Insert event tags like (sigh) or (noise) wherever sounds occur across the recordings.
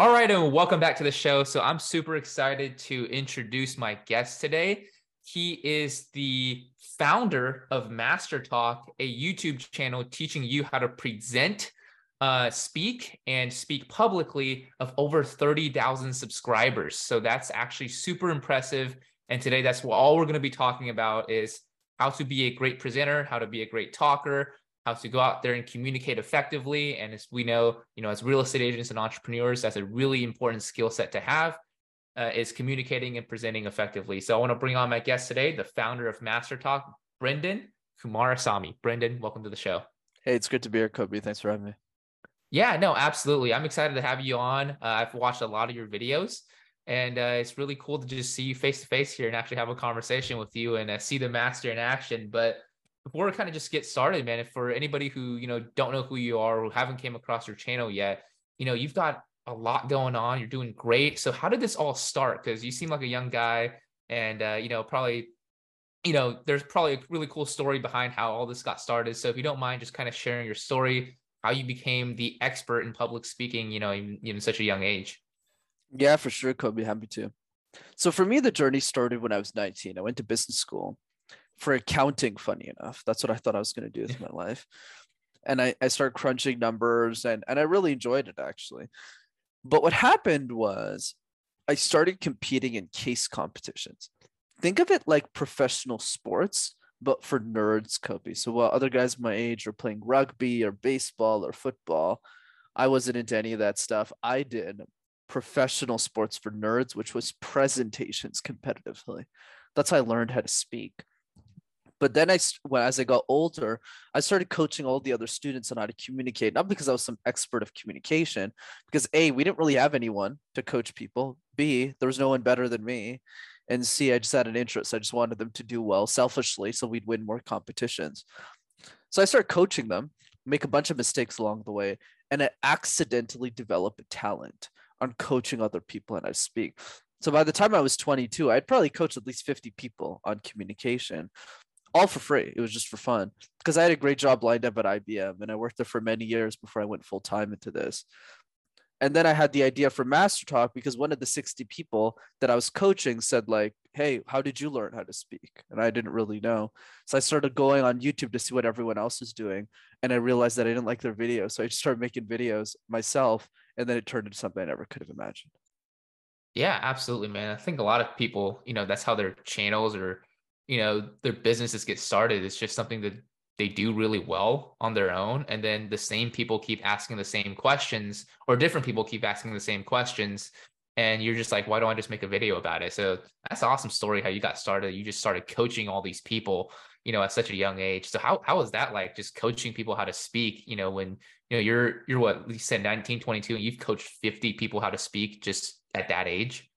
All right, and welcome back to the show. So I'm super excited to introduce my guest today. He is the founder of MasterTalk, a YouTube channel teaching you how to present, uh, speak, and speak publicly of over 30,000 subscribers. So that's actually super impressive. And today, that's what all we're going to be talking about is how to be a great presenter, how to be a great talker, how to go out there and communicate effectively. And as we know, you know, as real estate agents and entrepreneurs, that's a really important skill set to have. Uh, is communicating and presenting effectively. So I want to bring on my guest today, the founder of Master Talk, Brenden Kumarasamy. Brenden, welcome to the show. Hey, it's good to be here, Kobe. Thanks for having me. Yeah, no, absolutely. I'm excited to have you on. Uh, I've watched a lot of your videos, and uh, it's really cool to just see you face to face here and actually have a conversation with you and uh, see the master in action. But before we kind of just get started, man, if for anybody who, you know, don't know who you are who haven't came across your channel yet, you know, you've got a lot going on. You're doing great. So how did this all start? Because you seem like a young guy and, uh, you know, probably, you know, there's probably a really cool story behind how all this got started. So if you don't mind just kind of sharing your story, how you became the expert in public speaking, you know, in, in such a young age. Yeah, for sure, Kobe. Happy to. So for me, the journey started when I was 19. I went to business school for accounting, funny enough. That's what I thought I was going to do with my life. And I, I started crunching numbers and, and I really enjoyed it actually. But what happened was I started competing in case competitions. Think of it like professional sports, but for nerds, Kobe. So while other guys my age are playing rugby or baseball or football, I wasn't into any of that stuff. I did professional sports for nerds, which was presentations competitively. That's how I learned how to speak but then I, as I got older, I started coaching all the other students on how to communicate. Not because I was some expert of communication, because a we didn't really have anyone to coach people. B there was no one better than me, and C I just had an interest. I just wanted them to do well selfishly, so we'd win more competitions. So I started coaching them, make a bunch of mistakes along the way, and I accidentally developed a talent on coaching other people and I speak. So by the time I was 22, I'd probably coached at least 50 people on communication all for free. It was just for fun because I had a great job lined up at IBM and I worked there for many years before I went full time into this. And then I had the idea for MasterTalk because one of the 60 people that I was coaching said, like, hey, how did you learn how to speak? And I didn't really know. So I started going on YouTube to see what everyone else was doing. And I realized that I didn't like their videos. So I just started making videos myself. And then it turned into something I never could have imagined. Yeah, absolutely, man. I think a lot of people, you know, that's how their channels or you know their businesses get started it's just something that they do really well on their own and then the same people keep asking the same questions or different people keep asking the same questions and you're just like why don't i just make a video about it? So that's an awesome story how you got started you just started coaching all these people you know at such a young age. So how how was that like just coaching people how to speak you know when you know you're you're what you said 19 22 and you've coached 50 people how to speak just at that age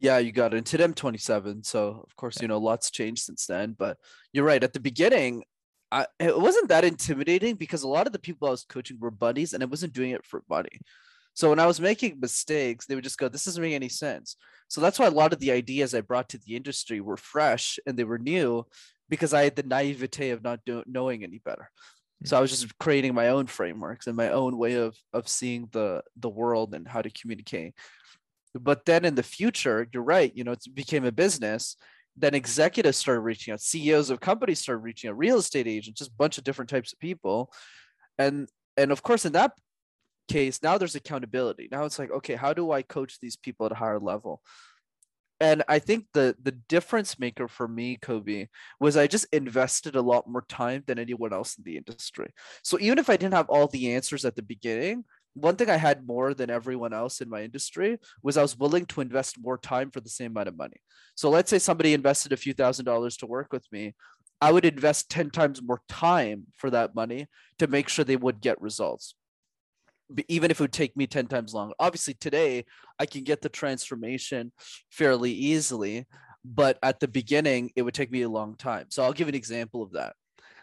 yeah, you got into them 27. So, of course, you know, lots changed since then. But you're right. At the beginning, I, it wasn't that intimidating because a lot of the people I was coaching were buddies and I wasn't doing it for money. So when I was making mistakes, they would just go, This doesn't make any sense. So that's why a lot of the ideas I brought to the industry were fresh and they were new because I had the naivete of not do- knowing any better. So I was just creating my own frameworks and my own way of of seeing the the world and how to communicate but then in the future you're right you know it became a business. Then executives started reaching out ceos of companies started reaching out real estate agents just a bunch of different types of people. And and of course in that case now there's accountability. Now it's like okay how do i coach these people at a higher level? And i think the the difference maker for me kobe was i just invested a lot more time than anyone else in the industry. So even if i didn't have all the answers at the beginning one thing I had more than everyone else in my industry was I was willing to invest more time for the same amount of money. So let's say somebody invested a few thousand dollars to work with me. I would invest 10 times more time for that money to make sure they would get results. Even if it would take me 10 times longer. Obviously, today I can get the transformation fairly easily, but at the beginning, it would take me a long time. So I'll give an example of that.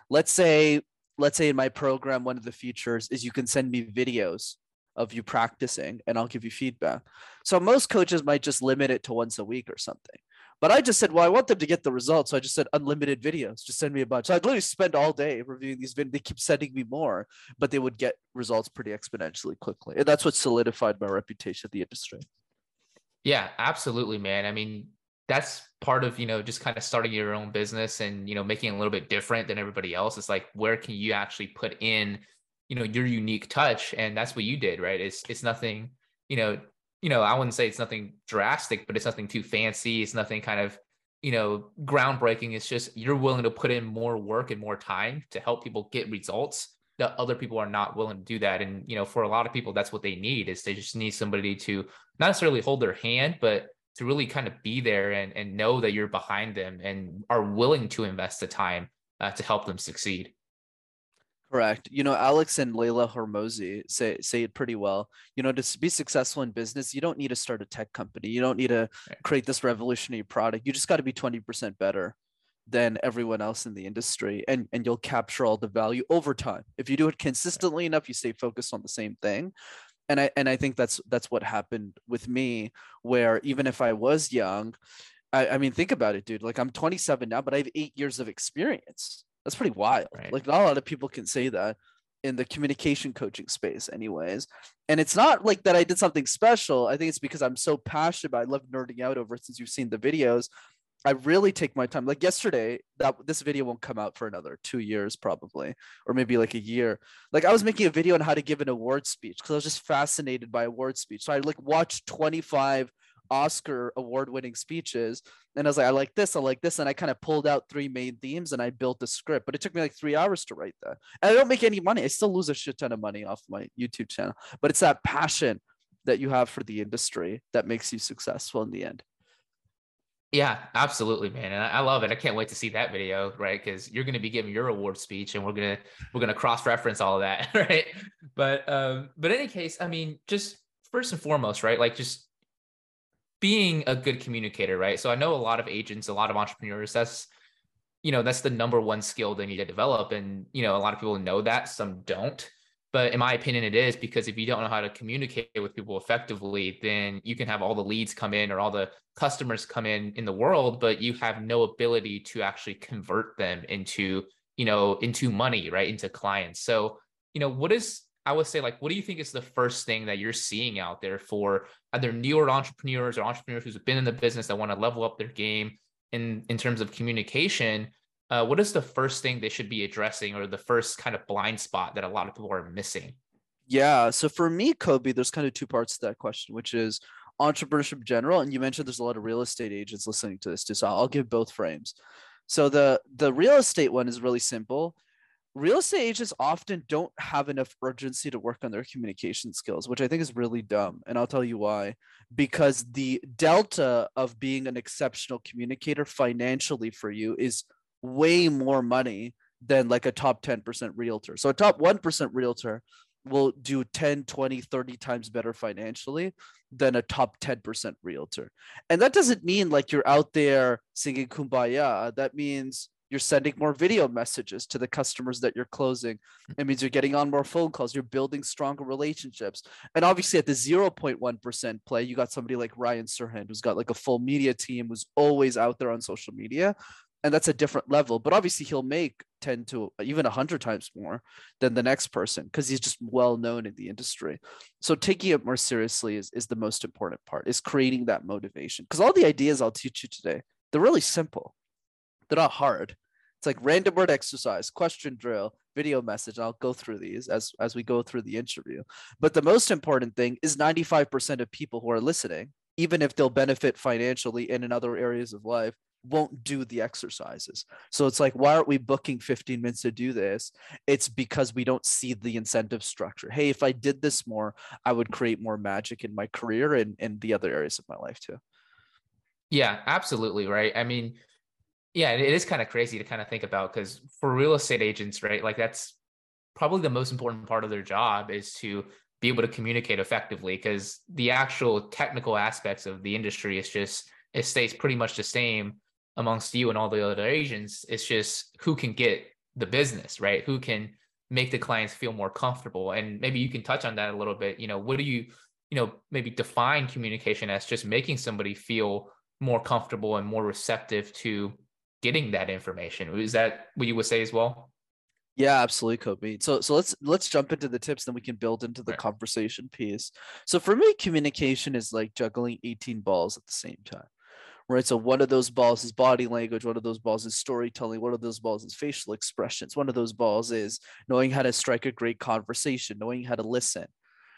Let's say let's say in my program, one of the features is you can send me videos of you practicing and I'll give you feedback. So most coaches might just limit it to once a week or something. But I just said, well, I want them to get the results. So I just said unlimited videos. Just send me a bunch. So I'd literally spend all day reviewing these videos. They keep sending me more, but they would get results pretty exponentially quickly. And that's what solidified my reputation in the industry. Yeah, absolutely, man. I mean, that's part of you know just kind of starting your own business and you know making it a little bit different than everybody else it's like where can you actually put in you know your unique touch and that's what you did right? It's it's nothing you know you know i wouldn't say it's nothing drastic but it's nothing too fancy. It's nothing kind of you know groundbreaking. It's just you're willing to put in more work and more time to help people get results that other people are not willing to do that. And you know for a lot of people that's what they need is they just need somebody to not necessarily hold their hand but to really kind of be there and, and know that you're behind them and are willing to invest the time uh, to help them succeed. Correct. You know, Alex and Leila Hormozi say say it pretty well. You know, to be successful in business, you don't need to start a tech company. You don't need to create this revolutionary product. You just got to be 20% better than everyone else in the industry and and you'll capture all the value over time. If you do it consistently enough, you stay focused on the same thing and I and I think that's that's what happened with me, where even if I was young, I, I mean, think about it, dude. Like I'm 27 now, but I have eight years of experience. That's pretty wild. Right. Like not a lot of people can say that in the communication coaching space, anyways. And it's not like that I did something special. I think it's because I'm so passionate about. It. I love nerding out over it since you've seen the videos. I really take my time. Like yesterday, that this video won't come out for another two years probably, or maybe like a year. Like I was making a video on how to give an award speech because I was just fascinated by award speech. So I like watched 25 Oscar award winning speeches. And I was like, I like this, I like this. And I kind of pulled out three main themes and I built the script. But it took me like three hours to write that. And I don't make any money. I still lose a shit ton of money off my YouTube channel. But it's that passion that you have for the industry that makes you successful in the end. Yeah, absolutely, man, and I, love it. I can't wait to see that video, right? Because you're going to be giving your award speech, and we're gonna we're gonna cross reference all of that, (laughs) right? But um, but in any case, I mean, just first and foremost, right? Like just being a good communicator, right? So I know a lot of agents, a lot of entrepreneurs. That's you know that's the number one skill they need to develop, and you know a lot of people know that, some don't. But in my opinion, it is because if you don't know how to communicate with people effectively, then you can have all the leads come in or all the customers come in in the world, but you have no ability to actually convert them into, you know, into money, right? Into clients. So, you know, what is I would say, like, what do you think is the first thing that you're seeing out there for either newer entrepreneurs or entrepreneurs who've been in the business that want to level up their game in in terms of communication? uh, what is the first thing they should be addressing or the first kind of blind spot that a lot of people are missing? Yeah. So for me, Kobe, there's kind of two parts to that question, which is entrepreneurship general. And you mentioned there's a lot of real estate agents listening to this too. So I'll give both frames. So the the real estate one is really simple. Real estate agents often don't have enough urgency to work on their communication skills, which I think is really dumb. And I'll tell you why. Because the delta of being an exceptional communicator financially for you is way more money than like a top 10% realtor. So a top 1% realtor will do 10, 20, 30 times better financially than a top 10% realtor. And that doesn't mean like you're out there singing kumbaya. That means you're sending more video messages to the customers that you're closing. Mm. It means you're getting on more phone calls, you're building stronger relationships. And obviously at the 0.1% play, you got somebody like Ryan Serhant who's got like a full media team who's always out there on social media and that's a different level. But obviously he'll make 10 to even 100 times more than the next person because he's just well known in the industry. So taking it more seriously is, is the most important part is creating that motivation. Because all the ideas i'll teach you today they're really simple. They're not hard it's like random word exercise question drill video message i'll go through these as as we go through the interview but the most important thing is 95% of people who are listening even if they'll benefit financially and in other areas of life won't do the exercises. So it's like, why aren't we booking 15 minutes to do this? It's because we don't see the incentive structure. Hey, if I did this more, I would create more magic in my career and, and the other areas of my life too. Yeah, absolutely. Right. I mean, yeah, it is kind of crazy to kind of think about because for real estate agents, right, like that's probably the most important part of their job is to be able to communicate effectively because the actual technical aspects of the industry is just it stays pretty much the same amongst you and all the other agents. It's just who can get the business, right? Who can make the clients feel more comfortable. And maybe you can touch on that a little bit. You know, what do you, you know, maybe define communication as just making somebody feel more comfortable and more receptive to getting that information. Is that what you would say as well? Yeah, absolutely, Kobe. So so let's let's jump into the tips, then we can build into the Right. conversation piece. So for me, communication is like juggling 18 balls at the same time. Right. So one of those balls is body language, one of those balls is storytelling, one of those balls is facial expressions, one of those balls is knowing how to strike a great conversation, knowing how to listen.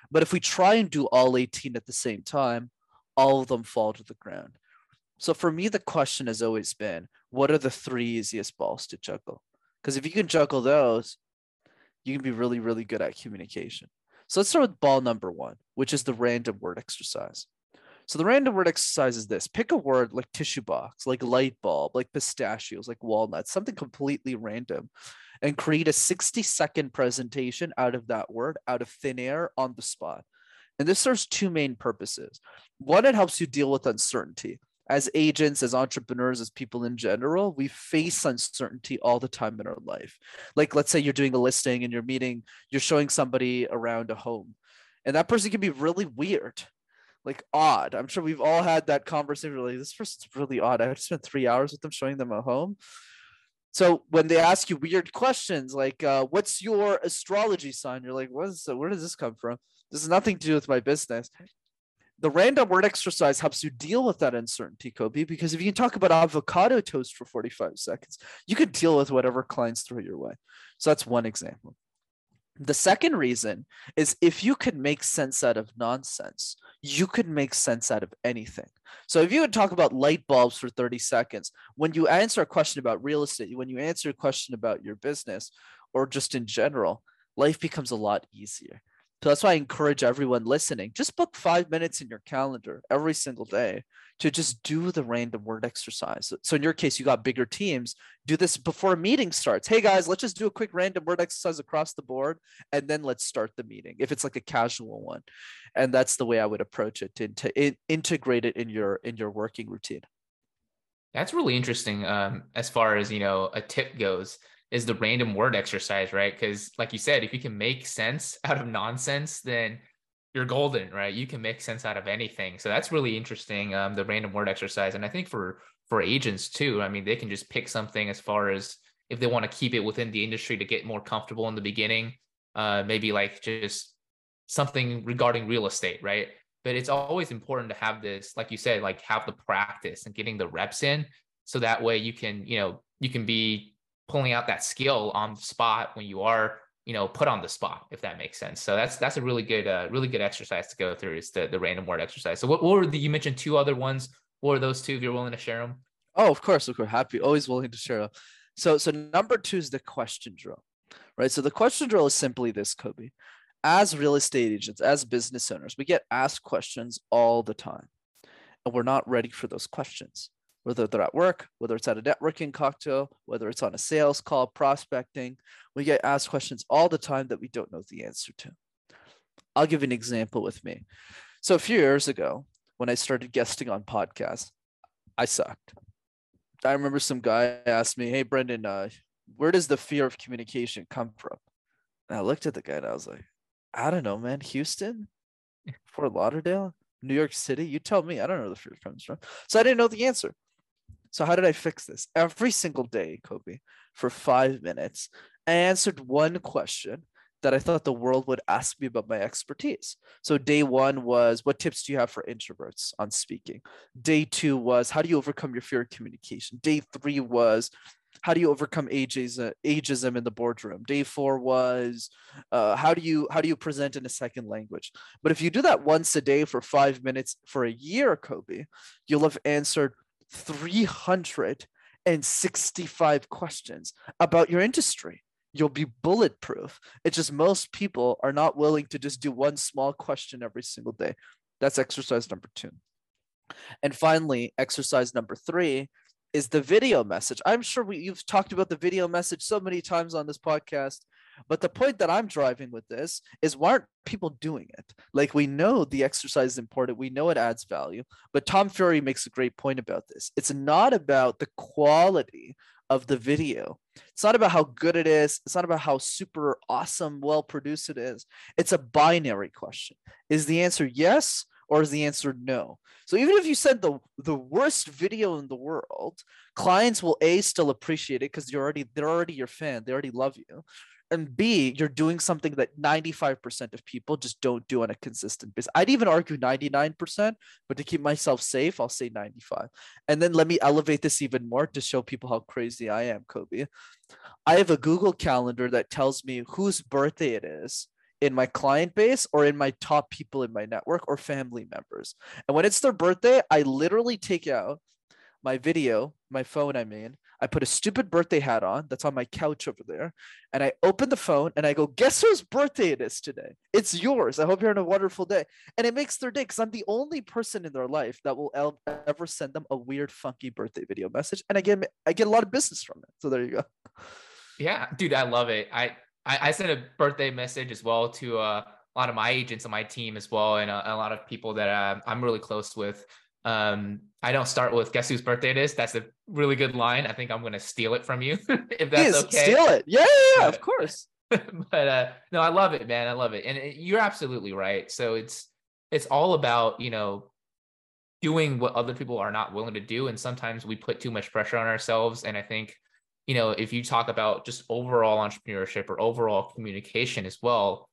But if we try and do all 18 at the same time, all of them fall to the ground. So for me, the question has always been what are the three easiest balls to juggle? Because if you can juggle those, you can be really, really good at communication. So let's start with ball number one, which is the random word exercise. So the random word exercise is this pick a word like tissue box, like light bulb, like pistachios, like walnuts, something completely random, and create a 60 second presentation out of that word, out of thin air on the spot. And this serves two main purposes. One, it helps you deal with uncertainty as agents, as entrepreneurs, as people in general, we face uncertainty all the time in our life. Like, let's say you're doing a listing and you're meeting, you're showing somebody around a home, and that person can be really weird, like odd. I'm sure we've all had that conversation. Like, this person's really odd. I spent three hours with them showing them a home. So when they ask you weird questions like, uh, "What's your astrology sign?" You're like, "What is? Where does this come from?" This has nothing to do with my business the random word exercise helps you deal with that uncertainty, Kobe, because if you can talk about avocado toast for 45 seconds, you could deal with whatever clients throw your way. So that's one example. The second reason is if you could make sense out of nonsense, you could make sense out of anything. So if you would talk about light bulbs for 30 seconds, when you answer a question about real estate, when you answer a question about your business or just in general, life becomes a lot easier. So that's why I encourage everyone listening, just book five minutes in your calendar every single day to just do the random word exercise. So in your case, you got bigger teams, do this before a meeting starts. Hey guys, let's just do a quick random word exercise across the board and then let's start the meeting if it's like a casual one. And that's the way I would approach it to, to in, integrate it in your in your working routine. That's really interesting um, as far as, you know, a tip goes is the random word exercise, right? Because, like you said, if you can make sense (laughs) out of nonsense, then you're golden, right? You can make sense out of anything. So that's really interesting. Um, the random word exercise, and I think for for agents too. I mean, they can just pick something as far as if they want to keep it within the industry to get more comfortable in the beginning. Uh, maybe like just something regarding real estate, right? But it's always important to have this, like you said, like have the practice and getting the reps in, so that way you can, you know, you can be pulling out that skill on the spot when you are you know put on the spot if that makes sense. So that's that's a really good uh, really good exercise to go through is the, the random word exercise. So what, what were the you mentioned two other ones. What were those two if you're willing to share them oh of course of course. Happy always willing to share them. so so number two is the question drill right? So the question drill is simply this kobe. As real estate agents as business owners we get asked questions all the time and we're not ready for those questions whether they're at work, whether it's at a networking cocktail, whether it's on a sales call, prospecting. We get asked questions all the time that we don't know the answer to. I'll give an example with me. So a few years ago, when I started guesting on podcasts, I sucked. I remember some guy asked me, "Hey, Brenden, uh, where does the fear of communication come from?" And I looked at the guy and I was like, "I don't know, man. Houston, Fort Lauderdale, New York City. You tell me. I don't know where the fear comes from." So I didn't know the answer. So how did I fix this? Every single day, Kobe, for five minutes, I answered one question that I thought the world would ask me about my expertise. So day one was, what tips do you have for introverts on speaking? Day two was, how do you overcome your fear of communication? Day three was, how do you overcome ageism, in the boardroom? Day four was, uh, how do you how do you present in a second language? But if you do that once a day for five minutes for a year, Kobe, you'll have answered 365 questions about your industry. You'll be bulletproof. It's just most people are not willing to just do one small question every single day. That's exercise number two. And finally, exercise number three is the video message. I'm sure we, you've talked about the video message so many times on this podcast. But the point that I'm driving with this is why aren't people doing it? Like we know the exercise is important, we know it adds value, but Tom Ferry makes a great point about this. It's not about the quality of the video. It's not about how good it is. It's not about how super awesome, well produced it is. It's a binary question. Is the answer yes or is the answer no? So even if you send the the worst video in the world, clients will a still appreciate it because you're already they're already your fan, they already love you, and b you're doing something that 95% of people just don't do on a consistent basis. I'd even argue 99%, but to keep myself safe, I'll say 95. And then let me elevate this even more to show people how crazy I am, Kobe. I have a Google Calendar that tells me whose birthday it is in my client base or in my top people in my network or family members. And when it's their birthday, I literally take out my video, my phone, I mean, I put a stupid birthday hat on that's on my couch over there, and I open the phone and I go, Guess whose birthday it is today? It's yours. I hope you're having a wonderful day. And it makes their day because I'm the only person in their life that will ever send them a weird, funky birthday video message. And I get I get a lot of business from it. So there you go. Yeah, dude, I love it. I I, I sent a birthday message as well to uh, a lot of my agents on my team as well, and a, a lot of people that uh, I'm really close with. Um, I don't start with guess whose birthday it is. That's a really good line. I think I'm gonna steal it from you (laughs) if that's Please, okay. Steal it. Yeah, yeah, yeah of (laughs) course. but uh, no, I love it, man. I love it, and it, you're absolutely right. So it's it's all about you know doing what other people are not willing to do, and sometimes we put too much pressure on ourselves. And I think you know, if you talk about just overall entrepreneurship or overall communication as well,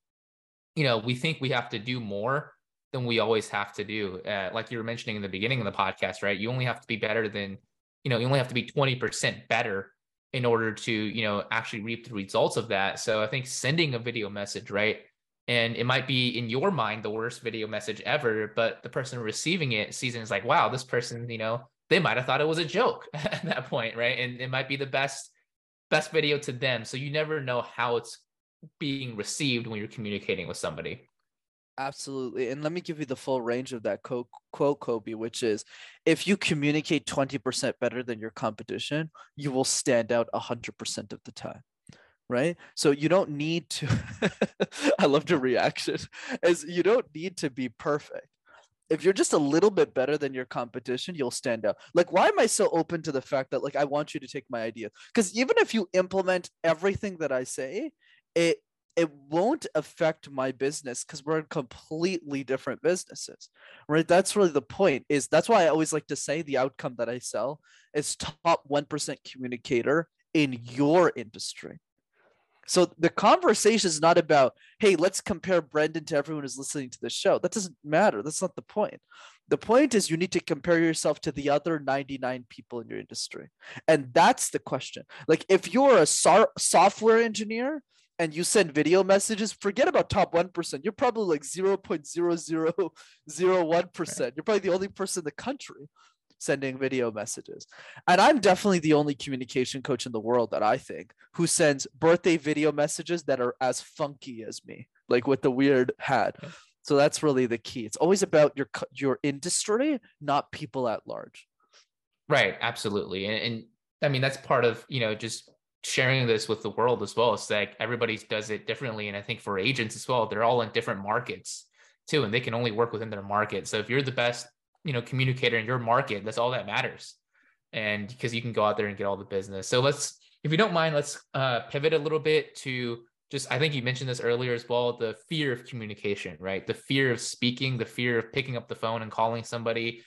you know, we think we have to do more than we always have to do. Uh, like you were mentioning in the beginning of the podcast, right? You only have to be better than, you know, you only have to be 20% better in order to, you know, actually reap the results of that. So I think sending a video message, right? And it might be in your mind the worst video message ever, but the person receiving it sees it is like, wow, this person, you know, they might have thought it was a joke (laughs) at that point, right? And it might be the best best video to them. So you never know how it's being received when you're communicating with somebody. Absolutely. And let me give you the full range of that quote, Kobe, which is if you communicate 20% better than your competition, you will stand out 100% of the time. Right. So you don't need to, (laughs) I love the reaction, as you don't need to be perfect if you're just a little bit better than your competition, you'll stand out. Like, why am I so open to the fact that like I want you to take my idea? Because even if you implement everything that I say, it it won't affect my business because we're in completely different businesses right that's really the point is that's why i always like to say the outcome that i sell is top 1% communicator in your industry so the conversation is not about, hey, let's compare Brenden to everyone who's listening to the show. That doesn't matter. That's not the point. The point is you need to compare yourself to the other 99 people in your industry. And that's the question. Like if you're a so- software engineer and you send video messages, forget about top 1%. You're probably like 0.0001%. You're probably the only person in the country sending video messages. And I'm definitely the only communication coach in the world that I think who sends birthday video messages that are as funky as me, like with the weird hat. So that's really the key. It's always about your your industry, not people at large. Right, absolutely. And, and I mean that's part of, you know, just sharing this with the world as well. It's like everybody does it differently. And I think for agents as well, they're all in different markets too and they can only work within their market. So if you're the best you know communicator in your market that's all that matters. And because you can go out there and get all the business. So let's if you don't mind let's uh, pivot a little bit to just i think you mentioned this earlier as well the fear of communication right? The fear of speaking the fear of picking up the phone and calling somebody.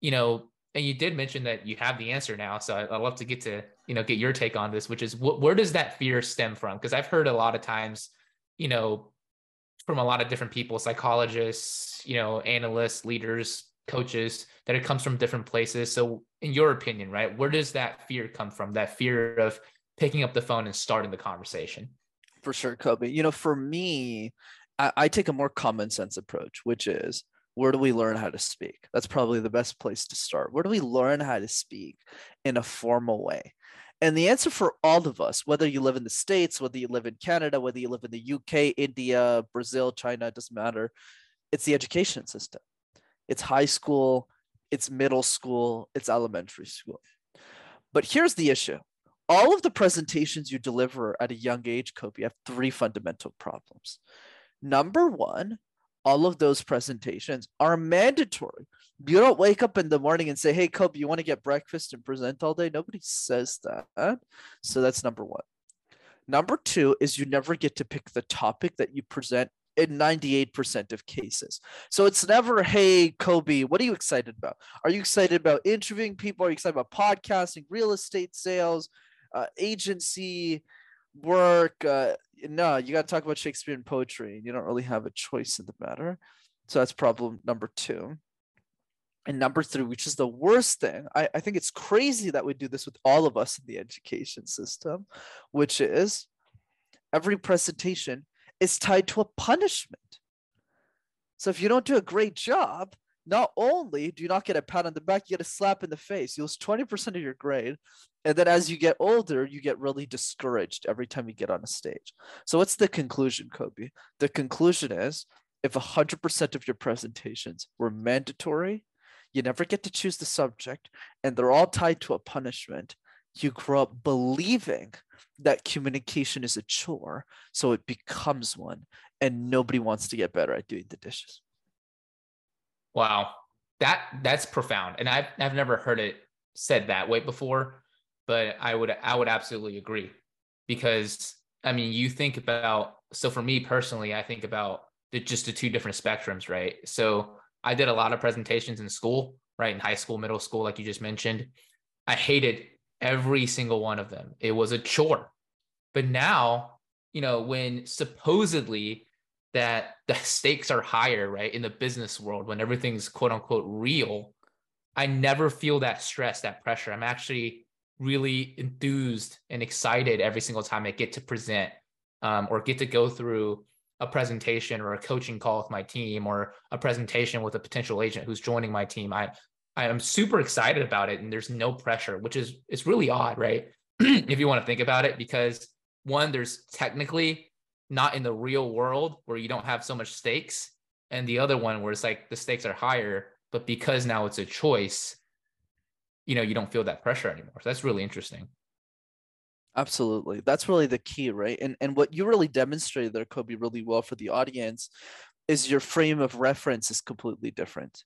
You know and you did mention that you have the answer now so I, would love to get to you know get your take on this which is wh- where does that fear stem from because i've heard a lot of times you know from a lot of different people psychologists you know analysts leaders coaches that it comes from different places. So, in your opinion, right, where does that fear come from? That fear of picking up the phone and starting the conversation? For sure, Kobe. You know, for me, I, I take a more common sense approach, which is where do we learn how to speak? That's probably the best place to start. Where do we learn how to speak in a formal way? And the answer for all of us, whether you live in the States, whether you live in Canada, whether you live in the UK, India, Brazil, China, doesn't matter. It's the education system it's high school, it's middle school, it's elementary school. But here's the issue all of the presentations you deliver at a young age, Kobe, have three fundamental problems. Number one, all of those presentations are mandatory. You don't wake up in the morning and say, Hey, Kobe, you want to get breakfast and present all day? Nobody says that. So that's number one. Number two is you never get to pick the topic that you present in 98% of cases. So it's never, hey, Kobe, what are you excited about? Are you excited about interviewing people? Are you excited about podcasting, real estate sales, uh, agency work? Uh, no, you got to talk about Shakespeare and poetry. And you don't really have a choice in the matter. So that's problem number two. And number three, which is the worst thing, I, I think it's crazy that we do this with all of us in the education system, which is every presentation is tied to a punishment. So if you don't do a great job, not only do you not get a pat on the back, you get a slap in the face. You lose 20% of your grade. And then as you get older, you get really discouraged every time you get on a stage. So what's the conclusion, Kobe? The conclusion is if 100% of your presentations were mandatory, you never get to choose the subject, and they're all tied to a punishment, you grow up believing that communication is a chore, so it becomes one, and nobody wants to get better at doing the dishes. Wow, that that's profound, and I've I've never heard it said that way before, but I would I would absolutely agree because I mean you think about so for me personally, I think about the, just the two different spectrums, right? So I did a lot of presentations in school, right, in high school, middle school, like you just mentioned. I hated every single one of them. It was a chore. But now, you know, when supposedly that the (laughs) stakes are higher, right, in the business world, when everything's quote unquote real, I never feel that stress, that pressure. I'm actually really enthused and excited every single time I get to present um, or get to go through a presentation or a coaching call with my team or a presentation with a potential agent who's joining my team. I I am super excited about it and there's no pressure, which is it's really odd, right? (clears throat) if you want to think about it, because one, there's technically not in the real world where you don't have so much stakes. And the other one where it's like the stakes are higher, but because now it's a choice, you know, you don't feel that pressure anymore. So that's really interesting. Absolutely. That's really the key, right? And and what you really demonstrated there, Kobe, really well for the audience is your frame of reference is completely different.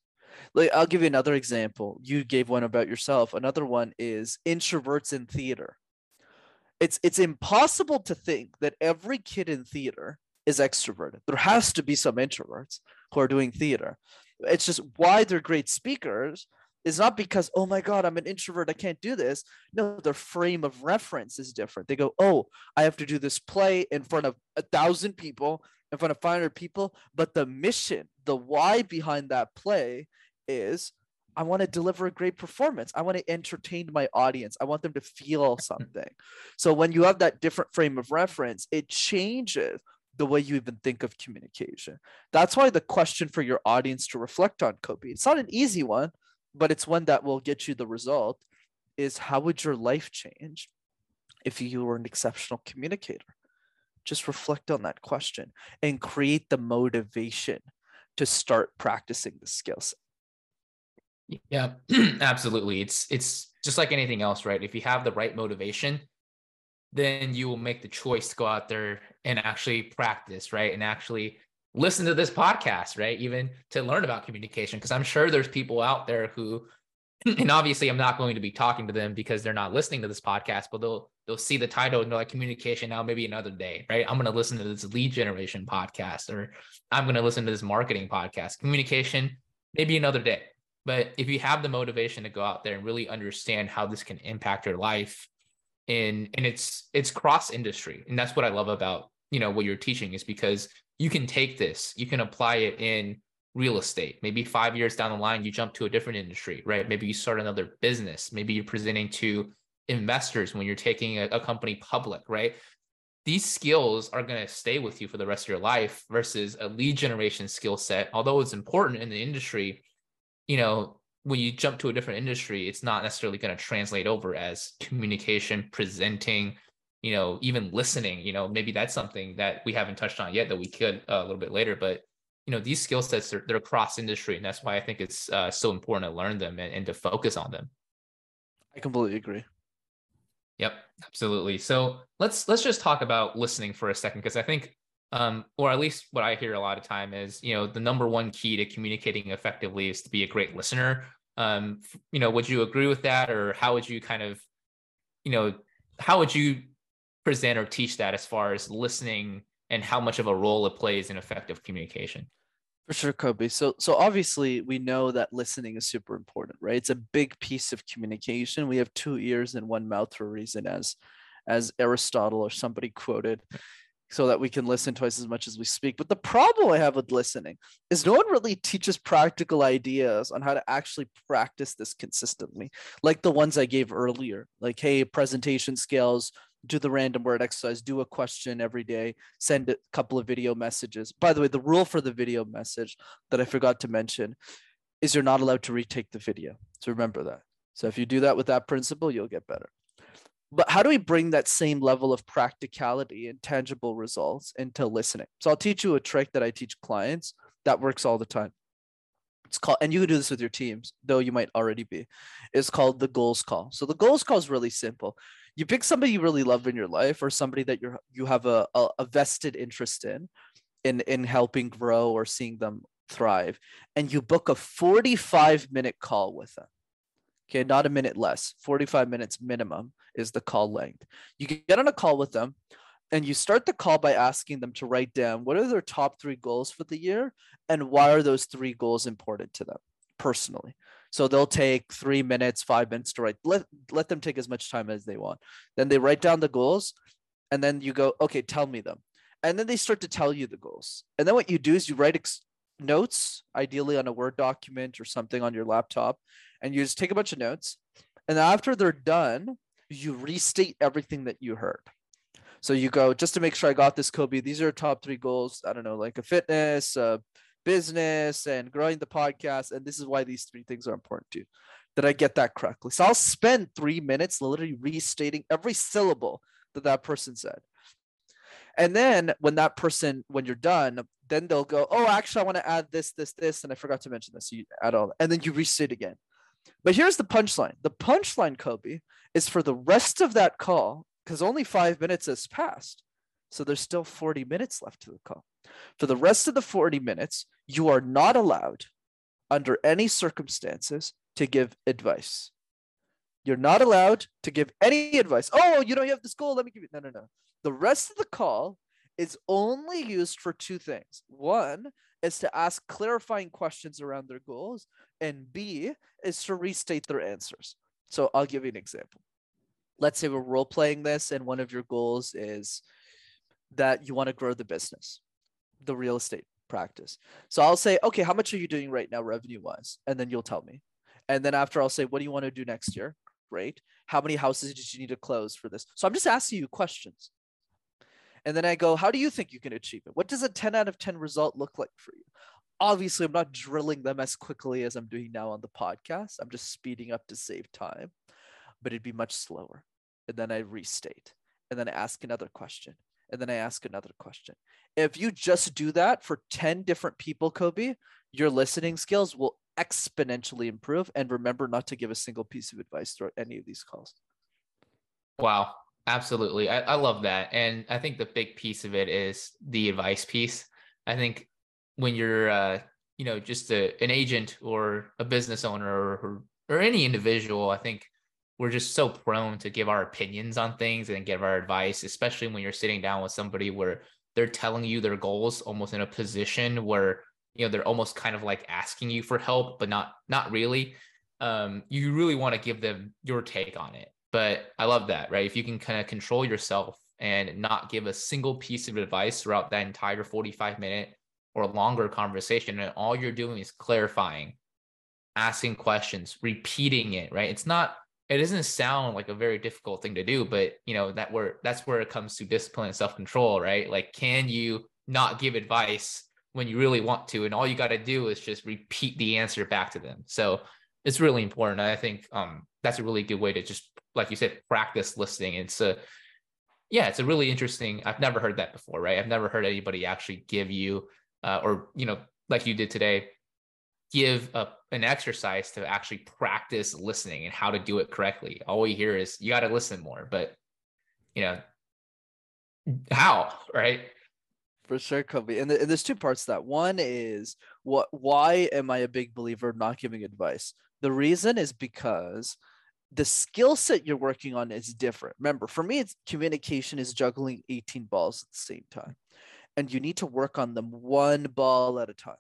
Like I'll give you another example. You gave one about yourself. Another one is introverts in theater. It's it's impossible to think that every kid in theater is extroverted. There has to be some introverts who are doing theater. It's just why they're great speakers is not because oh my god i'm an introvert i can't do this no their frame of reference is different they go oh i have to do this play in front of a thousand people in front of 500 people but the mission the why behind that play is I want to deliver a great performance. I want to entertain my audience. I want them to feel (laughs) something. so when you have that different frame of reference, it changes the way you even think of communication. That's why the question for your audience to reflect on, Kobe, it's not an easy one, but it's one that will get you the result is how would your life change if you were an exceptional communicator? Just reflect on that question and create the motivation to start practicing the skill set. Yeah, (clears throat) absolutely. It's it's just like anything else, right? If you have the right motivation, then you will make the choice to go out there and actually practice, right? And actually listen to this podcast, right? Even to learn about communication because I'm sure there's people out there who (clears throat) and obviously I'm not going to be talking to them because they're not listening to this podcast, but they'll they'll see the title and they're like communication now maybe another day, right? I'm going to listen to this lead generation podcast or I'm going to listen to this marketing podcast. Communication maybe another day. But if you have the motivation to go out there and really understand how this can impact your life, and and it's it's cross industry, and that's what I love about you know what you're teaching is because you can take this, you can apply it in real estate. Maybe five years down the line, you jump to a different industry, right? Maybe you start another business. Maybe you're presenting to investors when you're taking a, a company public, right? These skills are going to stay with you for the rest of your life versus a lead generation skill set. Although it's important in the industry, you know, when you jump to a different industry, it's not necessarily going to translate over as communication, presenting, you know, even listening. You know, maybe that's something that we haven't touched on yet that we could uh, a little bit later. But you know, these skill sets they're, they're cross industry, and that's why I think it's uh, so important to learn them and, and to focus on them. I completely agree. Yep, absolutely. So let's let's just talk about listening for a second because I think um, or at least what I hear a lot of time is, you know, the number one key to communicating effectively is to be a great listener. Um, you know, would you agree with that, or how would you kind of, you know, how would you present or teach that as far as listening and how much of a role it plays in effective communication. For sure, Kobe. So so obviously we know that listening is super important, right? It's a big piece of communication. We have two ears and one mouth for a reason, as as Aristotle or somebody quoted, so that we can listen twice as much as we speak. But the problem I have with listening is no one really teaches practical ideas on how to actually practice this consistently, like the ones I gave earlier, like hey, presentation skills, do the random word exercise, do a question every day, send a couple of video messages. By the way, the rule for the video message that I forgot to mention is you're not allowed to retake the video. So remember that. So if you do that with that principle, you'll get better. But how do we bring that same level of practicality and tangible results into listening? So I'll teach you a trick that I teach clients that works all the time. It's called, and you can do this with your teams, though you might already be. It's called the goals call. So the goals call is really simple you pick somebody you really love in your life or somebody that you're you have a, a, a vested interest in in in helping grow or seeing them thrive and you book a 45 minute call with them. Okay not a minute less 45 minutes minimum is the call length. You get on a call with them and you start the call by asking them to write down what are their top three goals for the year and why are those three goals important to them personally so they'll take three minutes, five minutes to write. Let let them take as much time as they want. Then they write down the goals, and then you go, okay, tell me them. And then they start to tell you the goals. And then what you do is you write ex- notes, ideally on a Word document or something on your laptop, and you just take a bunch of notes. And after they're done, you restate everything that you heard. So you go just to make sure I got this, Kobe. These are top three goals. I don't know, like a fitness, uh, business and growing the podcast. And this is why these three things are important too. Did I get that correctly? So I'll spend three minutes literally restating every syllable that that person said. And then when that person, when you're done, then they'll go, oh, actually, I want to add this, this, this, and I forgot to mention this. So you add all, and then you restate again. But here's the punchline. The punchline, Kobe, is for the rest of that call, because only five minutes has passed. So there's still 40 minutes left to the call. For the rest of the 40 minutes, you are not allowed, under any circumstances, to give advice. You're not allowed to give any advice. Oh, you know, you have this goal. Let me give you. No, no, no. The rest of the call is only used for two things. One is to ask clarifying questions around their goals, and B is to restate their answers. So I'll give you an example. Let's say we're role playing this, and one of your goals is that you want to grow the business, the real estate practice. So I'll say, okay, how much are you doing right now, revenue wise? And then you'll tell me. And then after I'll say, what do you want to do next year? Great. How many houses did you need to close for this? So I'm just asking you questions. And then I go, how do you think you can achieve it? What does a 10 out of 10 result look like for you? Obviously, I'm not drilling them as quickly as I'm doing now on the podcast. I'm just speeding up to save time, but it'd be much slower. And then I restate and then I ask another question and then I ask another question. If you just do that for 10 different people, Kobe, your listening skills will exponentially improve. And remember not to give a single piece of advice throughout any of these calls. Wow, absolutely. I, I love that. And I think the big piece of it is the advice piece. I think when you're, uh, you know, just a, an agent or a business owner or, or, or any individual, I think we're just so prone to give our opinions on things and give our advice, especially when you're sitting down with somebody where they're telling you their goals almost in a position where you know they're almost kind of like asking you for help, but not not really. Um, you really want to give them your take on it. But I love that, right? If you can kind of control yourself and not give a single piece of advice throughout that entire 45 minute or longer conversation, and all you're doing is clarifying, asking questions, repeating it, right? It's not it doesn't sound like a very difficult thing to do but you know that where that's where it comes to discipline and self-control right? Like can you not give advice when you really want to and all you got to do is just repeat the answer back to them? So it's really important i think um that's a really good way to just like you said practice listening. It's a yeah it's a really interesting i've never heard that before right? I've never heard anybody actually give you uh, or you know like you did today give a, an exercise to actually practice listening and how to do it correctly. All we hear is you got to listen more, but you know, how, right? For sure, Kobe. And, and there's two parts to that. One is what why am I a big believer of not giving advice? The reason is because the skill set you're working on is different. Remember, for me, it's communication is juggling 18 balls at the same time. and you need to work on them one ball at a time.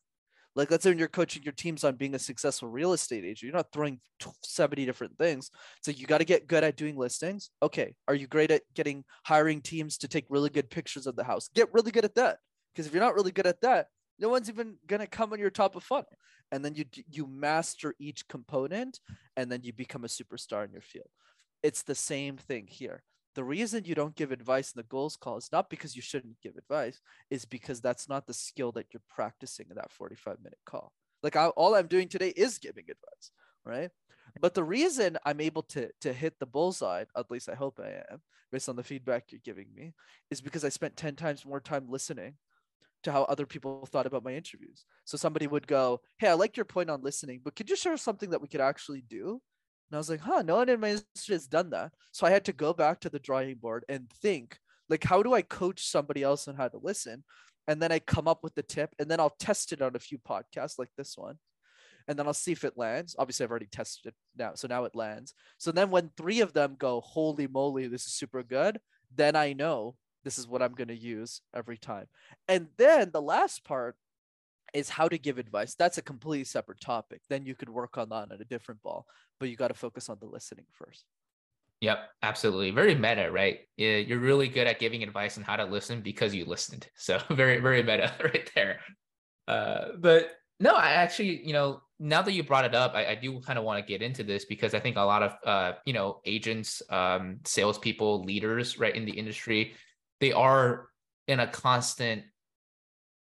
Like let's say when you're coaching your teams on being a successful real estate agent, you're not throwing 70 different things. So you got to get good at doing listings. Okay. Are you great at getting hiring teams to take really good pictures of the house? Get really good at that. Because if you're not really good at that, no one's even gonna come on your top of funnel. And then you you master each component and then you become a superstar in your field. It's the same thing here the reason you don't give advice in the goals call is not because you shouldn't give advice is because that's not the skill that you're practicing in that 45 minute call. Like I, all i'm doing today is giving advice right? But the reason i'm able to to hit the bullseye at least i hope i am based on the feedback you're giving me is because i spent 10 times more time listening to how other people thought about my interviews. So somebody would go hey i like your point on listening but could you share something that we could actually do and I was like, huh, no one in my industry has done that. So I had to go back to the drawing board and think, like, how do I coach somebody else on how to listen? And then I come up with the tip and then I'll test it on a few podcasts like this one. And then I'll see if it lands. Obviously, I've already tested it now. So now it lands. So then when three of them go, holy moly, this is super good, then I know this is what I'm going to use every time. And then the last part is how to give advice. That's a completely separate topic. Then you could work on that at a different ball, but you got to focus on the listening first. Yep, absolutely. Very meta, right? You're really good at giving advice on how to listen because you listened. (laughs) So very, very meta (laughs) right there. Uh, but no, I actually, you know, now that you brought it up, I, I do kind of want to get into this because I think a lot of, uh, you know, agents, um, salespeople, leaders, right, in the industry, they are in a constant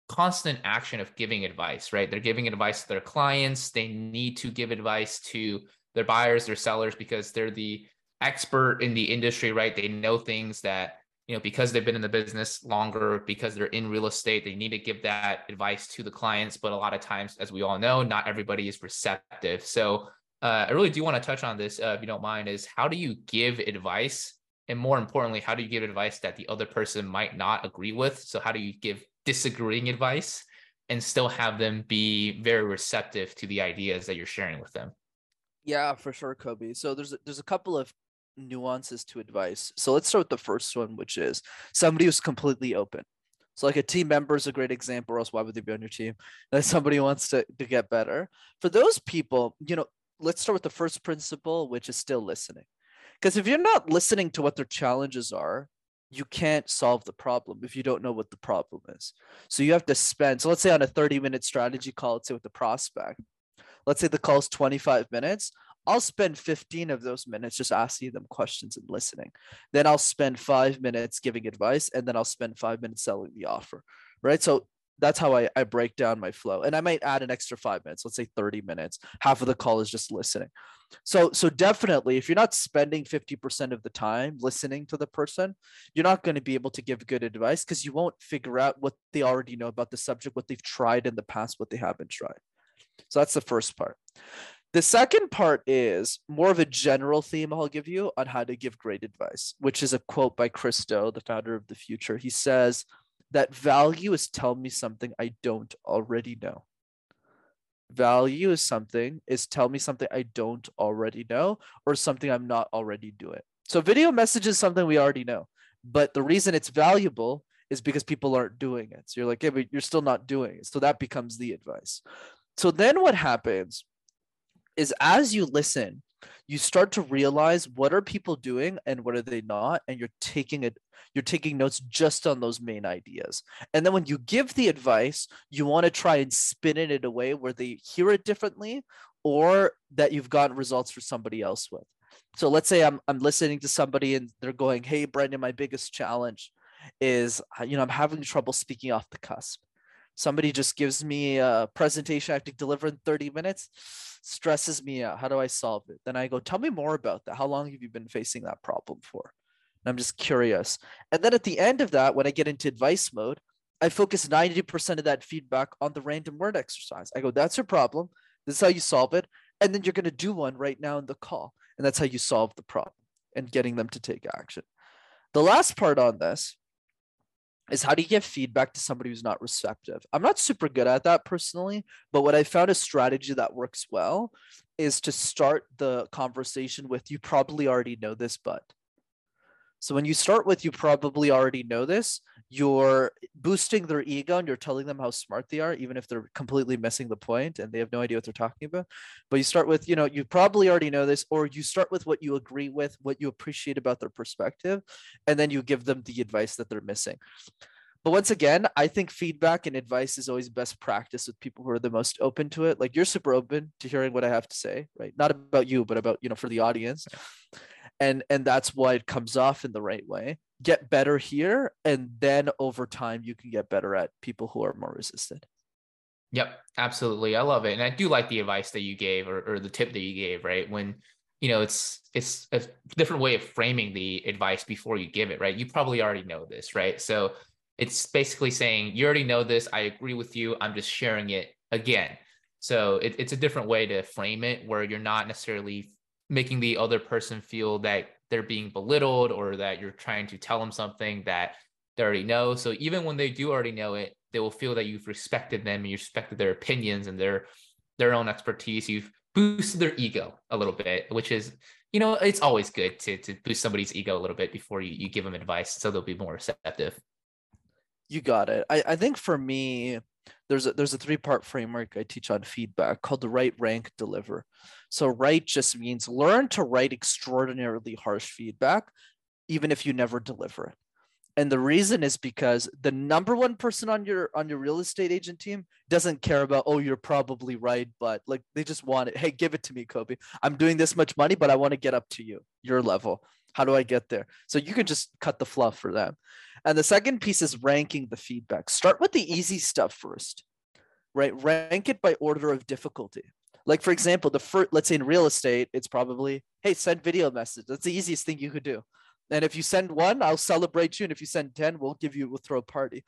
constant action of giving advice, right? They're giving advice to their clients. They need to give advice to their buyers, their sellers, because they're the expert in the industry, right? They know things that, you know, because they've been in the business longer, because they're in real estate, they need to give that advice to the clients. But a lot of times, as we all know, not everybody is receptive. So uh, I really do want to touch on this, uh, if you don't mind, is how do you give advice? And more importantly, how do you give advice that the other person might not agree with? So how do you give disagreeing advice and still have them be very receptive to the ideas that you're sharing with them. Yeah, for sure, Kobe. So there's there's a couple of nuances to advice. So let's start with the first one, which is somebody who's completely open. So like a team member is a great example, or else why would they be on your team? (laughs) That somebody wants to, to get better. For those people, you know, let's start with the first principle, which is still listening. Because if you're not listening to what their challenges are, you can't solve the problem if you don't know what the problem is. So you have to spend, so let's say on a 30 minute strategy call, let's say with the prospect, let's say the call is 25 minutes. I'll spend 15 of those minutes just asking them questions and listening. Then I'll spend five minutes giving advice, and then I'll spend five minutes selling the offer. Right. So that's how I, I break down my flow. And I might add an extra five minutes, let's say 30 minutes. Half of the call is just listening. So so definitely if you're not spending 50% of the time listening to the person, you're not going to be able to give good advice because you won't figure out what they already know about the subject, what they've tried in the past, what they haven't tried. So that's the first part. The second part is more of a general theme I'll give you on how to give great advice, which is a quote by Chris Do, the founder of the Futur. He says, that value is tell me something I don't already know. Value is something is tell me something I don't already know or something I'm not already doing. So video message is something we already know, but the reason it's valuable is because people aren't doing it. So you're like, yeah, but you're still not doing it. So that becomes the advice. So then what happens is as you listen, you start to realize what are people doing and what are they not and you're taking it you're taking notes just on those main ideas. And then when you give the advice you want to try and spin it in a way where they hear it differently or that you've gotten results for somebody else with. So let's say i'm, I'm listening to somebody and they're going hey brenden my biggest challenge is you know i'm having trouble speaking off the cusp somebody just gives me a presentation I have to deliver in 30 minutes, stresses me out. How do I solve it? Then I go, tell me more about that. How long have you been facing that problem for? And I'm just curious. And then at the end of that, when I get into advice mode, I focus 90% of that feedback on the random word exercise. I go, that's your problem. This is how you solve it. And then you're going to do one right now in the call. And that's how you solve the problem and getting them to take action. The last part on this is how do you give feedback to somebody who's not receptive? I'm not super good at that personally, but what I found a strategy that works well is to start the conversation with you probably already know this, but So when you start with you probably already know this, you're boosting their ego and you're telling them how smart they are, even if they're completely missing the point and they have no idea what they're talking about. But you start with, you know, you probably already know this, or you start with what you agree with, what you appreciate about their perspective, and then you give them the advice that they're missing. But once again, I think feedback and advice is always best practice with people who are the most open to it. Like you're super open to hearing what I have to say, right? Not about you, but about, you know, for the audience. And and that's why it comes off in the right way. Get better here and then over time you can get better at people who are more resistant. Yep, absolutely. I love it. And I do like the advice that you gave or, or the tip that you gave, right? When you know it's it's a different way of framing the advice before you give it, right? You probably already know this, right? So it's basically saying you already know this i agree with you i'm just sharing it again so it, it's a different way to frame it where you're not necessarily making the other person feel that they're being belittled or that you're trying to tell them something that they already know. So even when they do already know it they will feel that you've respected them and you respected their opinions and their their own expertise. You've boosted their ego a little bit which is you know it's always good to to boost somebody's ego a little bit before you, you give them advice so they'll be more receptive. You got it. I, I think for me, there's a there's a three part framework I teach on feedback called the write rank deliver. So write just means learn to write extraordinarily harsh feedback, even if you never deliver it. And the reason is because the number one person on your on your real estate agent team doesn't care about oh you're probably right, but like they just want it. Hey, give it to me, Kobe. I'm doing this much money, but I want to get up to you, your level. How do I get there? So you can just cut the fluff for them. And the second piece is ranking the feedback. Start with the easy stuff first, right? Rank it by order of difficulty. Like for example, the first, let's say in real estate, it's probably, hey, send video message. That's the easiest thing you could do. And if you send one, I'll celebrate you. And if you send 10, we'll give you, we'll throw a party.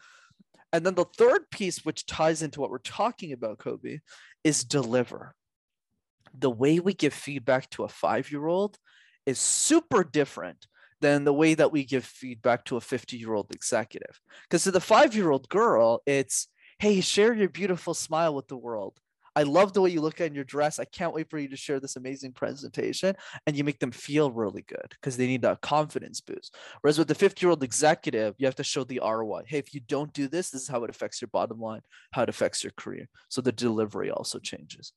And then the third piece, which ties into what we're talking about, Kobe, is deliver. The way we give feedback to a five year old is super different than the way that we give feedback to a 50 year old executive. Because to the five year old girl, it's, hey, share your beautiful smile with the world. I love the way you look at in your dress. I can't wait for you to share this amazing presentation. And you make them feel really good because they need that confidence boost. Whereas with the 50 year old executive, you have to show the ROI. Hey, if you don't do this, this is how it affects your bottom line, how it affects your career. So the delivery also changes.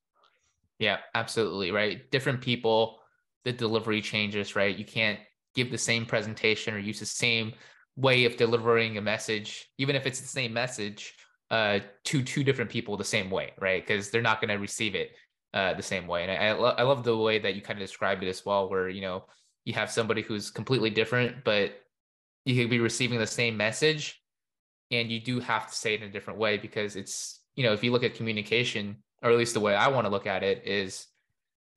Yeah, absolutely. Right. Different people, the delivery changes, right? You can't give the same presentation or use the same way of delivering a message, even if it's the same message, uh, to two different people the same way, right? Because they're not going to receive it uh, the same way. And I, I, lo- I love the way that you kind of described it as well, where you know you have somebody who's completely different, but you could be receiving the same message, and you do have to say it in a different way because it's you know if you look at communication, or at least the way I want to look at it is,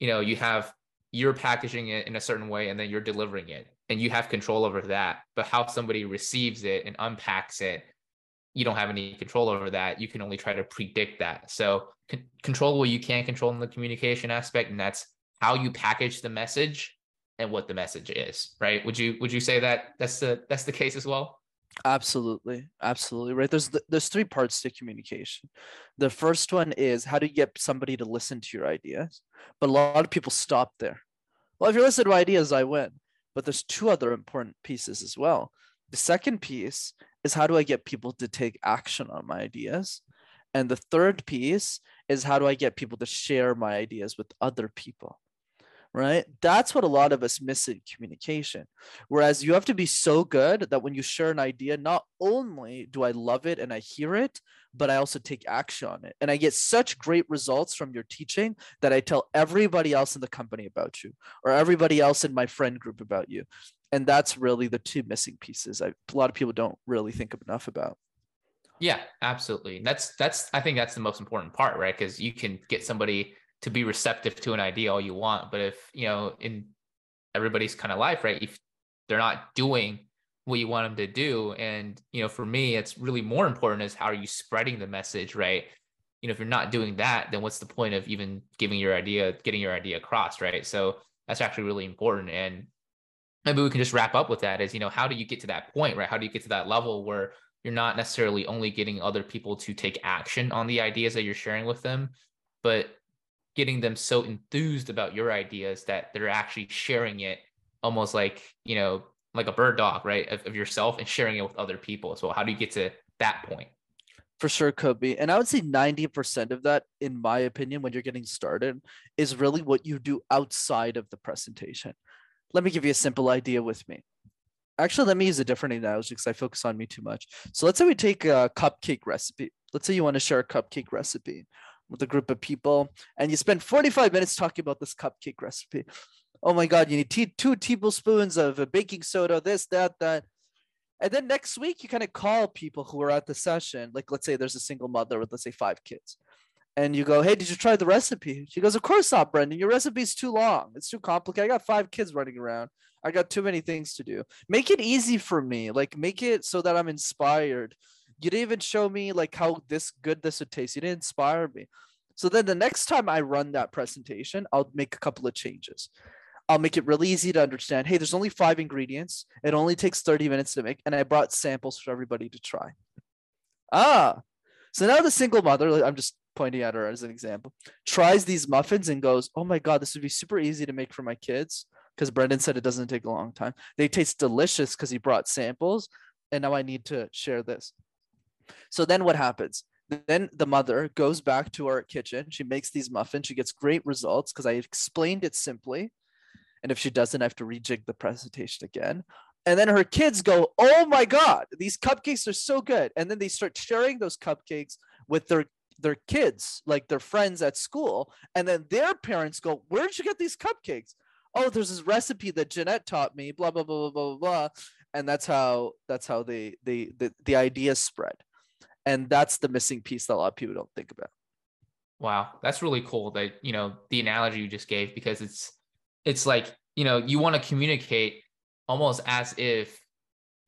you know, you have you're packaging it in a certain way and then you're delivering it and you have control over that but how somebody receives it and unpacks it you don't have any control over that you can only try to predict that. So c- control what you can control in the communication aspect and that's how you package the message and what the message is right? Would you would you say that that's the that's the case as well? Absolutely. Absolutely right? There's there's three parts to communication. The first one is how do you get somebody to listen to your ideas but a lot of people stop there. Well if you listen to ideas i win but there's two other important pieces as well the second piece is how do i get people to take action on my ideas? And the third piece is how do i get people to share my ideas with other people right? That's what a lot of us miss in communication. Whereas you have to be so good that when you share an idea, not only do I love it and I hear it, but I also take action on it. And I get such great results from your teaching that I tell everybody else in the company about you or everybody else in my friend group about you. And that's really the two missing pieces I, a lot of people don't really think enough about. Yeah, absolutely. That's that's I think that's the most important part, right? Because you can get somebody to be receptive to an idea all you want. But if you know in everybody's kind of life right if they're not doing what you want them to do and you know for me it's really more important is how are you spreading the message right? You know if you're not doing that then what's the point of even giving your idea getting your idea across right? So that's actually really important. And maybe we can just wrap up with that is you know how do you get to that point right? How do you get to that level where you're not necessarily only getting other people to take action on the ideas that you're sharing with them but getting them so enthused about your ideas that they're actually sharing it almost like you know like a bird dog, right? Of, of yourself and sharing it with other people as well. How do you get to that point? For sure, Kobe. And I would say 90% of that, in my opinion, when you're getting started, is really what you do outside of the presentation. Let me give you a simple idea with me. Actually, let me use a different analogy because I focus on me too much. So let's say we take a cupcake recipe. Let's say you want to share a cupcake recipe with a group of people, and you spend 45 minutes talking about this cupcake recipe. Oh my God, you need t- two tablespoons of baking soda, this, that, that. And then next week, you kind of call people who are at the session. Like, let's say there's a single mother with, let's say, five kids. And you go, hey, did you try the recipe? She goes, of course not, Brenden. Your recipe's too long. It's too complicated. I got five kids running around. I got too many things to do. Make it easy for me. Like, make it so that I'm inspired. You didn't even show me like how this good this would taste. You didn't inspire me. So then the next time I run that presentation, I'll make a couple of changes. I'll make it really easy to understand. Hey, there's only five ingredients. It only takes 30 minutes to make. And I brought samples for everybody to try. Ah, so now the single mother, I'm just pointing at her as an example, tries these muffins and goes, Oh my God, this would be super easy to make for my kids. Because Brenden said it doesn't take a long time. They taste delicious because he brought samples. And now I need to share this. So then what happens? Then the mother goes back to our kitchen. She makes these muffins. She gets great results because I explained it simply. And if she doesn't, I have to rejig the presentation again. And then her kids go, Oh my God, these cupcakes are so good. And then they start sharing those cupcakes with their their kids, like their friends at school. And then their parents go, Where did you get these cupcakes? Oh, there's this recipe that Jeanette taught me, blah, blah, blah, blah, blah, blah. And that's how that's how they the the, the ideas spread. And that's the missing piece that a lot of people don't think about. Wow, that's really cool that you know the analogy you just gave because it's it's like you know you want to communicate almost as if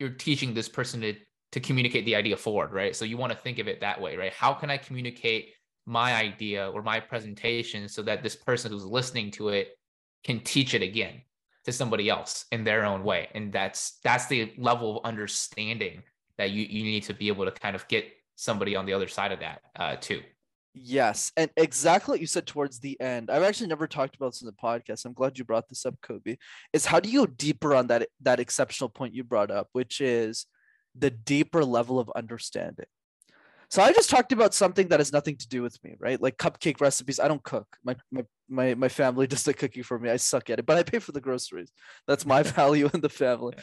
you're teaching this person to to communicate the idea forward right? So you want to think of it that way right? How can i communicate my idea or my presentation so that this person who's listening to it can teach it again to somebody else in their own way? And that's that's the level of understanding that you you need to be able to kind of get somebody on the other side of that uh, too Yes, and exactly what you said towards the end. I've actually never talked about this in the podcast. I'm glad you brought this up, Kobe. Is how do you go deeper on that that exceptional point you brought up, which is the deeper level of understanding. So I just talked about something that has nothing to do with me, right? Like cupcake recipes. I don't cook. My my my, my family (laughs) does the cooking for me. I suck at it, but I pay for the groceries. That's my (laughs) value in the family.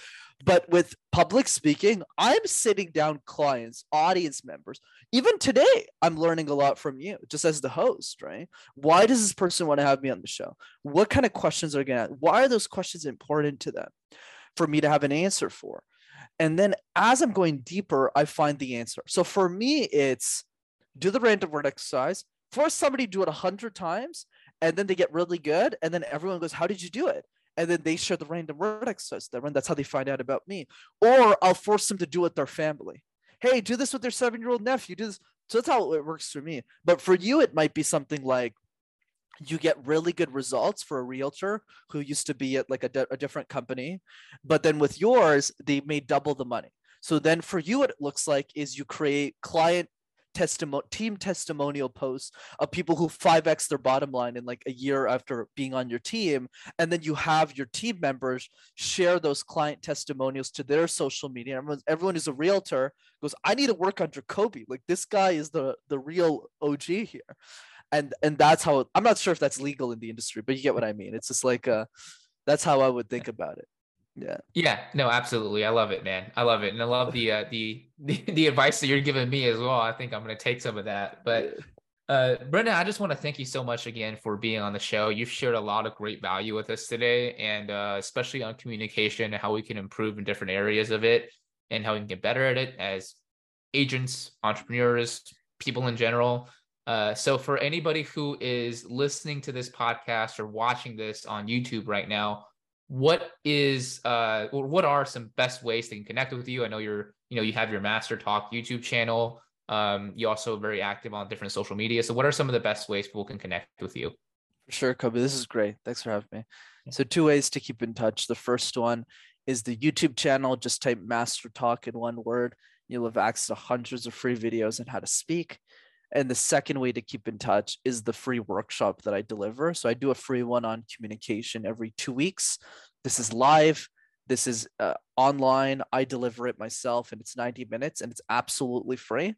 But with public speaking, I'm sitting down clients, audience members. Even today, I'm learning a lot from you, just as the host, right? Why does this person want to have me on the show? What kind of questions are going to why are those questions important to them for me to have an answer for? And then as I'm going deeper, I find the answer. So for me, it's do the random word exercise, force somebody to do it a hundred times, and then they get really good. And then everyone goes, How did you do it? And then they share the random word exercise. That's how they find out about me. Or I'll force them to do it with their family. Hey, do this with their seven-year-old nephew. Do this. So that's how it works for me. But for you, it might be something like you get really good results for a realtor who used to be at like a, di- a different company but then with yours they made double the money. So then for you what it looks like is you create client testimonial team testimonial posts of people who 5x their bottom line in like a year after being on your team and then you have your team members share those client testimonials to their social media. Everyone, everyone who's a realtor goes i need to work under kobe. Like this guy is the the real og here and and that's how i'm not sure if that's legal in the industry but you get what i mean. It's just like uh that's how i would think about it. Yeah. Yeah. No absolutely. I love it man. I love it. And i love the uh the the, the advice that you're giving me as well. I think i'm going to take some of that. But uh brenden i just want to thank you so much again for being on the show. You've shared a lot of great value with us today and uh especially on communication and how we can improve in different areas of it and how we can get better at it as agents entrepreneurs people in general uh, so for anybody who is listening to this podcast or watching this on YouTube right now, what is uh or what are some best ways they can connect with you? I know you're, you know, you have your MasterTalk YouTube channel. Um, you're also very active on different social media. So what are some of the best ways people can connect with you? For sure, Kobe. This is great. Thanks for having me. So two ways to keep in touch. The first one is the YouTube channel. Just type MasterTalk in one word. You'll have access to hundreds of free videos on how to speak. And the second way to keep in touch is the free workshop that I deliver. So I do a free one on communication every two weeks. This is live. This is uh, online. I deliver it myself, and it's 90 minutes, and it's absolutely free.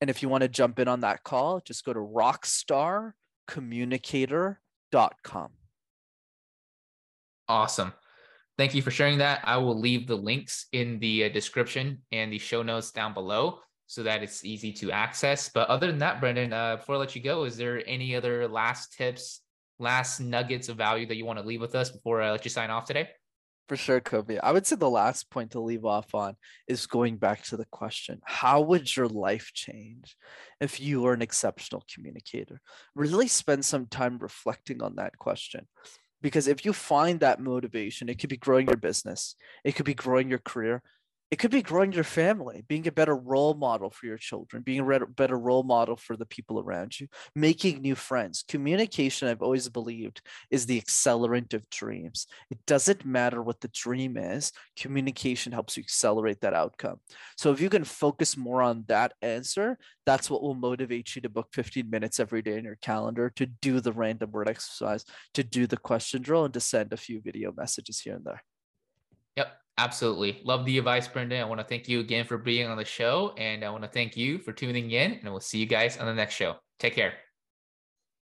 And if you want to jump in on that call, just go to rockstarcommunicator.com. Awesome. Thank you for sharing that. I will leave the links in the uh, description and the show notes down below so that it's easy to access. But other than that, Brenden, uh, before I let you go, is there any other last tips, last nuggets of value that you want to leave with us before I let you sign off today? For sure, Kobe. I would say the last point to leave off on is going back to the question How would your life change if you were an exceptional communicator? Really spend some time reflecting on that question. Because if you find that motivation, it could be growing your business, it could be growing your career, it could be growing your family, being a better role model for your children, being a better role model for the people around you, making new friends. Communication, I've always believed, is the accelerant of dreams. It doesn't matter what the dream is, communication helps you accelerate that outcome. So if you can focus more on that answer, that's what will motivate you to book 15 minutes every day in your calendar to do the random word exercise, to do the question drill, and to send a few video messages here and there. Yep. Absolutely. Love the advice, Brenden. I want to thank you again for being on the show. And I want to thank you for tuning in. And we'll see you guys on the next show. Take care.